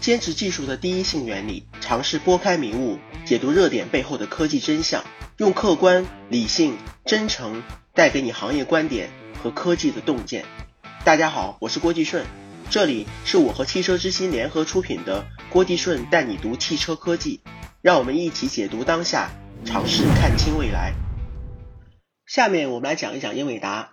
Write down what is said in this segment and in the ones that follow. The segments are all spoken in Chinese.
坚持技术的第一性原理，尝试拨开迷雾，解读热点背后的科技真相，用客观、理性、真诚带给你行业观点和科技的洞见。大家好，我是郭继顺，这里是我和汽车之心联合出品的郭继顺带你读汽车科技，让我们一起解读当下，尝试看清未来。下面我们来讲一讲英伟达。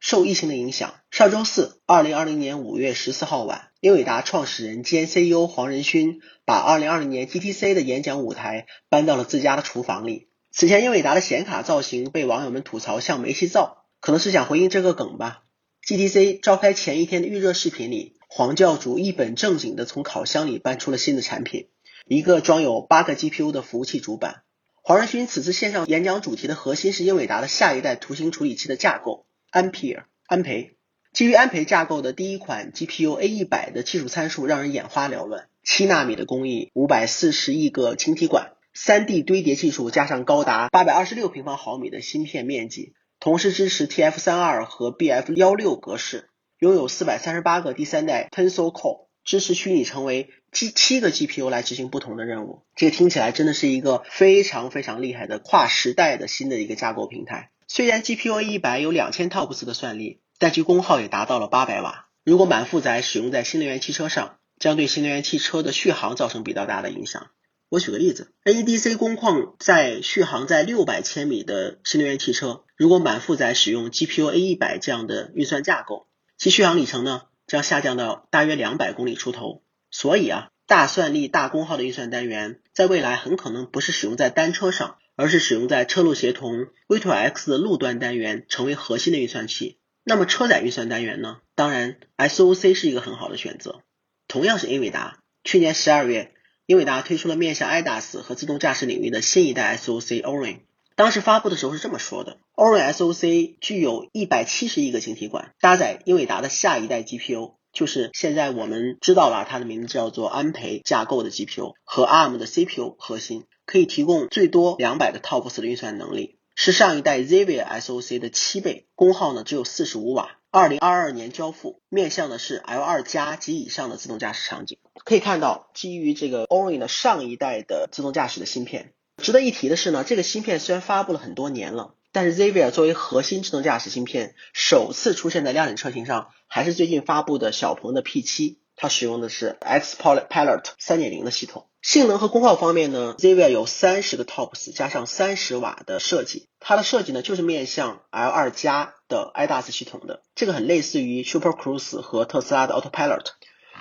受疫情的影响，上周四，二零二零年五月十四号晚，英伟达创始人兼 CEO 黄仁勋把二零二零年 GTC 的演讲舞台搬到了自家的厨房里。此前，英伟达的显卡造型被网友们吐槽像煤气灶，可能是想回应这个梗吧。GTC 召开前一天的预热视频里，黄教主一本正经的从烤箱里搬出了新的产品，一个装有八个 GPU 的服务器主板。黄仁勋此次线上演讲主题的核心是英伟达的下一代图形处理器的架构。安皮尔安培基于安培架构的第一款 GPU A 一百的技术参数让人眼花缭乱。七纳米的工艺，五百四十亿个晶体管，三 D 堆叠技术加上高达八百二十六平方毫米的芯片面积，同时支持 TF 三二和 BF 幺六格式，拥有四百三十八个第三代 Tensor Core，支持虚拟成为 G 七个 GPU 来执行不同的任务。这个听起来真的是一个非常非常厉害的跨时代的新的一个架构平台。虽然 GPU A 一百有两千 TOPS 的算力，但其功耗也达到了八百瓦。如果满负载使用在新能源汽车上，将对新能源汽车的续航造成比较大的影响。我举个例子，AEDC 工况在续航在六百千米的新能源汽车，如果满负载使用 GPU A 一百这样的运算架构，其续航里程呢将下降到大约两百公里出头。所以啊，大算力、大功耗的运算单元，在未来很可能不是使用在单车上。而是使用在车路协同 V2X 的路端单元成为核心的运算器。那么车载运算单元呢？当然，SOC 是一个很好的选择。同样是英伟达，去年十二月，英伟达推出了面向 ADAS 和自动驾驶领域的新一代 SOC Orin。当时发布的时候是这么说的：Orin SOC 具有一百七十亿个晶体管，搭载英伟达的下一代 GPU，就是现在我们知道了它的名字叫做安培架构的 GPU 和 ARM 的 CPU 核心。可以提供最多两百个 TOPS 的运算能力，是上一代 Zavier SoC 的七倍，功耗呢只有四十五瓦。二零二二年交付，面向的是 L 二加及以上的自动驾驶场景。可以看到，基于这个 Orin 的上一代的自动驾驶的芯片。值得一提的是呢，这个芯片虽然发布了很多年了，但是 Zavier 作为核心自动驾驶芯片，首次出现在量产车型上，还是最近发布的小鹏的 P 七，它使用的是 X Pilot 三点零的系统。性能和功耗方面呢，Zavier 有三十个 TOPS 加上三十瓦的设计，它的设计呢就是面向 L 二加的 ADAS 系统的，这个很类似于 Super Cruise 和特斯拉的 Autopilot。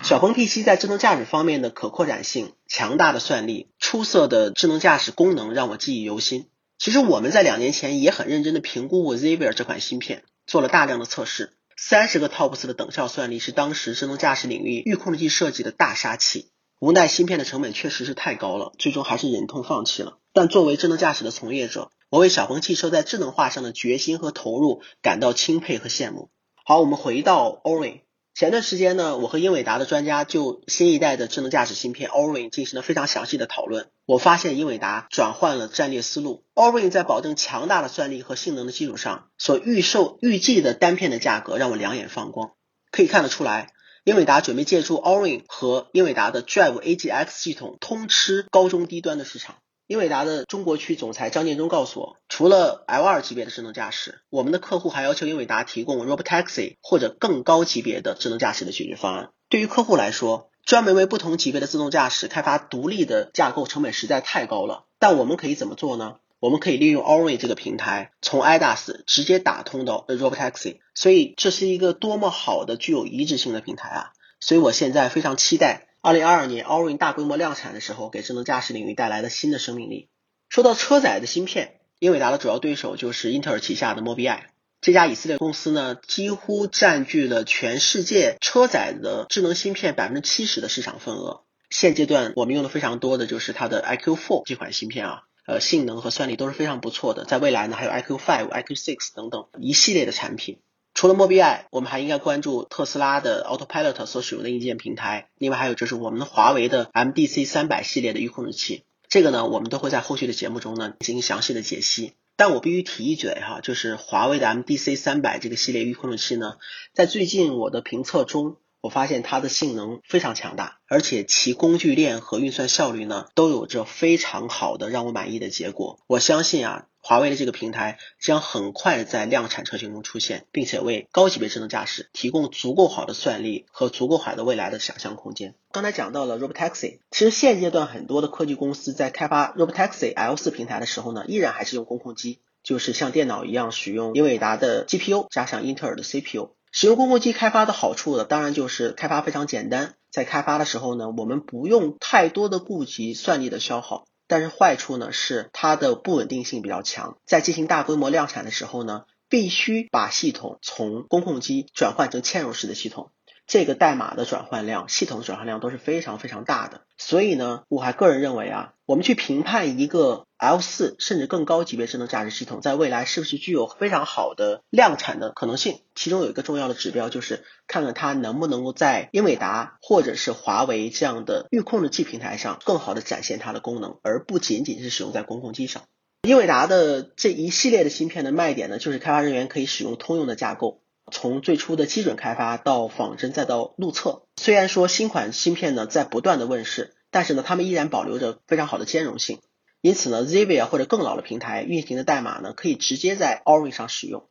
小鹏 P7 在智能驾驶方面的可扩展性、强大的算力、出色的智能驾驶功能让我记忆犹新。其实我们在两年前也很认真的评估过 Xavier 这款芯片，做了大量的测试。三十个 TOPS 的等效算力是当时智能驾驶领域预控制器设计的大杀器。无奈芯片的成本确实是太高了，最终还是忍痛放弃了。但作为智能驾驶的从业者，我为小鹏汽车在智能化上的决心和投入感到钦佩和羡慕。好，我们回到 Ori，。前段时间呢，我和英伟达的专家就新一代的智能驾驶芯片 Orin 进行了非常详细的讨论。我发现英伟达转换了战略思路，Orin 在保证强大的算力和性能的基础上，所预售预计的单片的价格让我两眼放光。可以看得出来。英伟达准备借助 Orin 和英伟达的 Drive AGX 系统通吃高中低端的市场。英伟达的中国区总裁张建忠告诉我，除了 L2 级别的智能驾驶，我们的客户还要求英伟达提供 Robotaxi 或者更高级别的智能驾驶的解决方案。对于客户来说，专门为不同级别的自动驾驶开发独立的架构成本实在太高了。但我们可以怎么做呢？我们可以利用 Orin 这个平台，从 ADAS 直接打通到 Robotaxi，所以这是一个多么好的、具有一致性的平台啊！所以我现在非常期待2022年 Orin 大规模量产的时候，给智能驾驶领域带来了新的生命力。说到车载的芯片，英伟达的主要对手就是英特尔旗下的 Mobileye，这家以色列公司呢，几乎占据了全世界车载的智能芯片百分之七十的市场份额。现阶段我们用的非常多的就是它的 iQ4 这款芯片啊。呃，性能和算力都是非常不错的。在未来呢，还有 iQ5、iQ6 等等一系列的产品。除了 Mobileye，我们还应该关注特斯拉的 Autopilot 所使用的硬件平台。另外还有就是我们的华为的 MDC 三百系列的预控制器。这个呢，我们都会在后续的节目中呢进行详细的解析。但我必须提一嘴哈，就是华为的 MDC 三百这个系列预控制器呢，在最近我的评测中，我发现它的性能非常强大，而且其工具链和运算效率呢都有着非常好的让我满意的结果。我相信啊。华为的这个平台将很快在量产车型中出现，并且为高级别智能驾驶提供足够好的算力和足够好的未来的想象空间。刚才讲到了 Robotaxi，其实现阶段很多的科技公司在开发 Robotaxi L4 平台的时候呢，依然还是用工控机，就是像电脑一样使用英伟达的 GPU 加上英特尔的 CPU。使用公共机开发的好处呢，当然就是开发非常简单，在开发的时候呢，我们不用太多的顾及算力的消耗。但是坏处呢是它的不稳定性比较强，在进行大规模量产的时候呢，必须把系统从公控机转换成嵌入式的系统。这个代码的转换量、系统的转换量都是非常非常大的，所以呢，我还个人认为啊，我们去评判一个 L 四甚至更高级别智能驾驶系统在未来是不是具有非常好的量产的可能性，其中有一个重要的指标就是看看它能不能够在英伟达或者是华为这样的预控制器平台上更好的展现它的功能，而不仅仅是使用在公控机上。英伟达的这一系列的芯片的卖点呢，就是开发人员可以使用通用的架构。从最初的基准开发到仿真再到路测，虽然说新款芯片呢在不断的问世，但是呢它们依然保留着非常好的兼容性。因此呢，Xavier 或者更老的平台运行的代码呢可以直接在 Orin 上使用。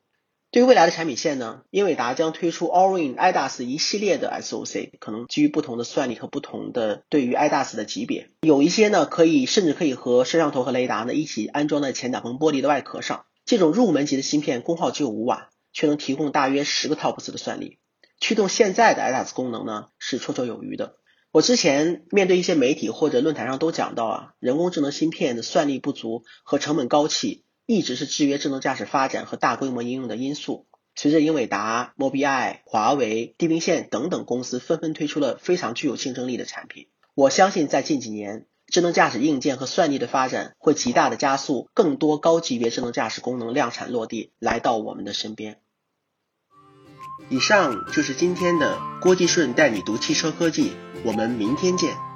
对于未来的产品线呢，英伟达将推出 Orin IDAS 一系列的 SoC，可能基于不同的算力和不同的对于 IDAS 的级别，有一些呢可以甚至可以和摄像头和雷达呢一起安装在前挡风玻璃的外壳上。这种入门级的芯片功耗只有五瓦。却能提供大约十个 TOPS 的算力，驱动现在的 ADAS 功能呢是绰绰有余的。我之前面对一些媒体或者论坛上都讲到啊，人工智能芯片的算力不足和成本高企，一直是制约智能驾驶发展和大规模应用的因素。随着英伟达、m o b i i、华为、地平线等等公司纷纷推出了非常具有竞争力的产品，我相信在近几年，智能驾驶硬件和算力的发展会极大的加速更多高级别智能驾驶功能量产落地，来到我们的身边。以上就是今天的郭继顺带你读汽车科技，我们明天见。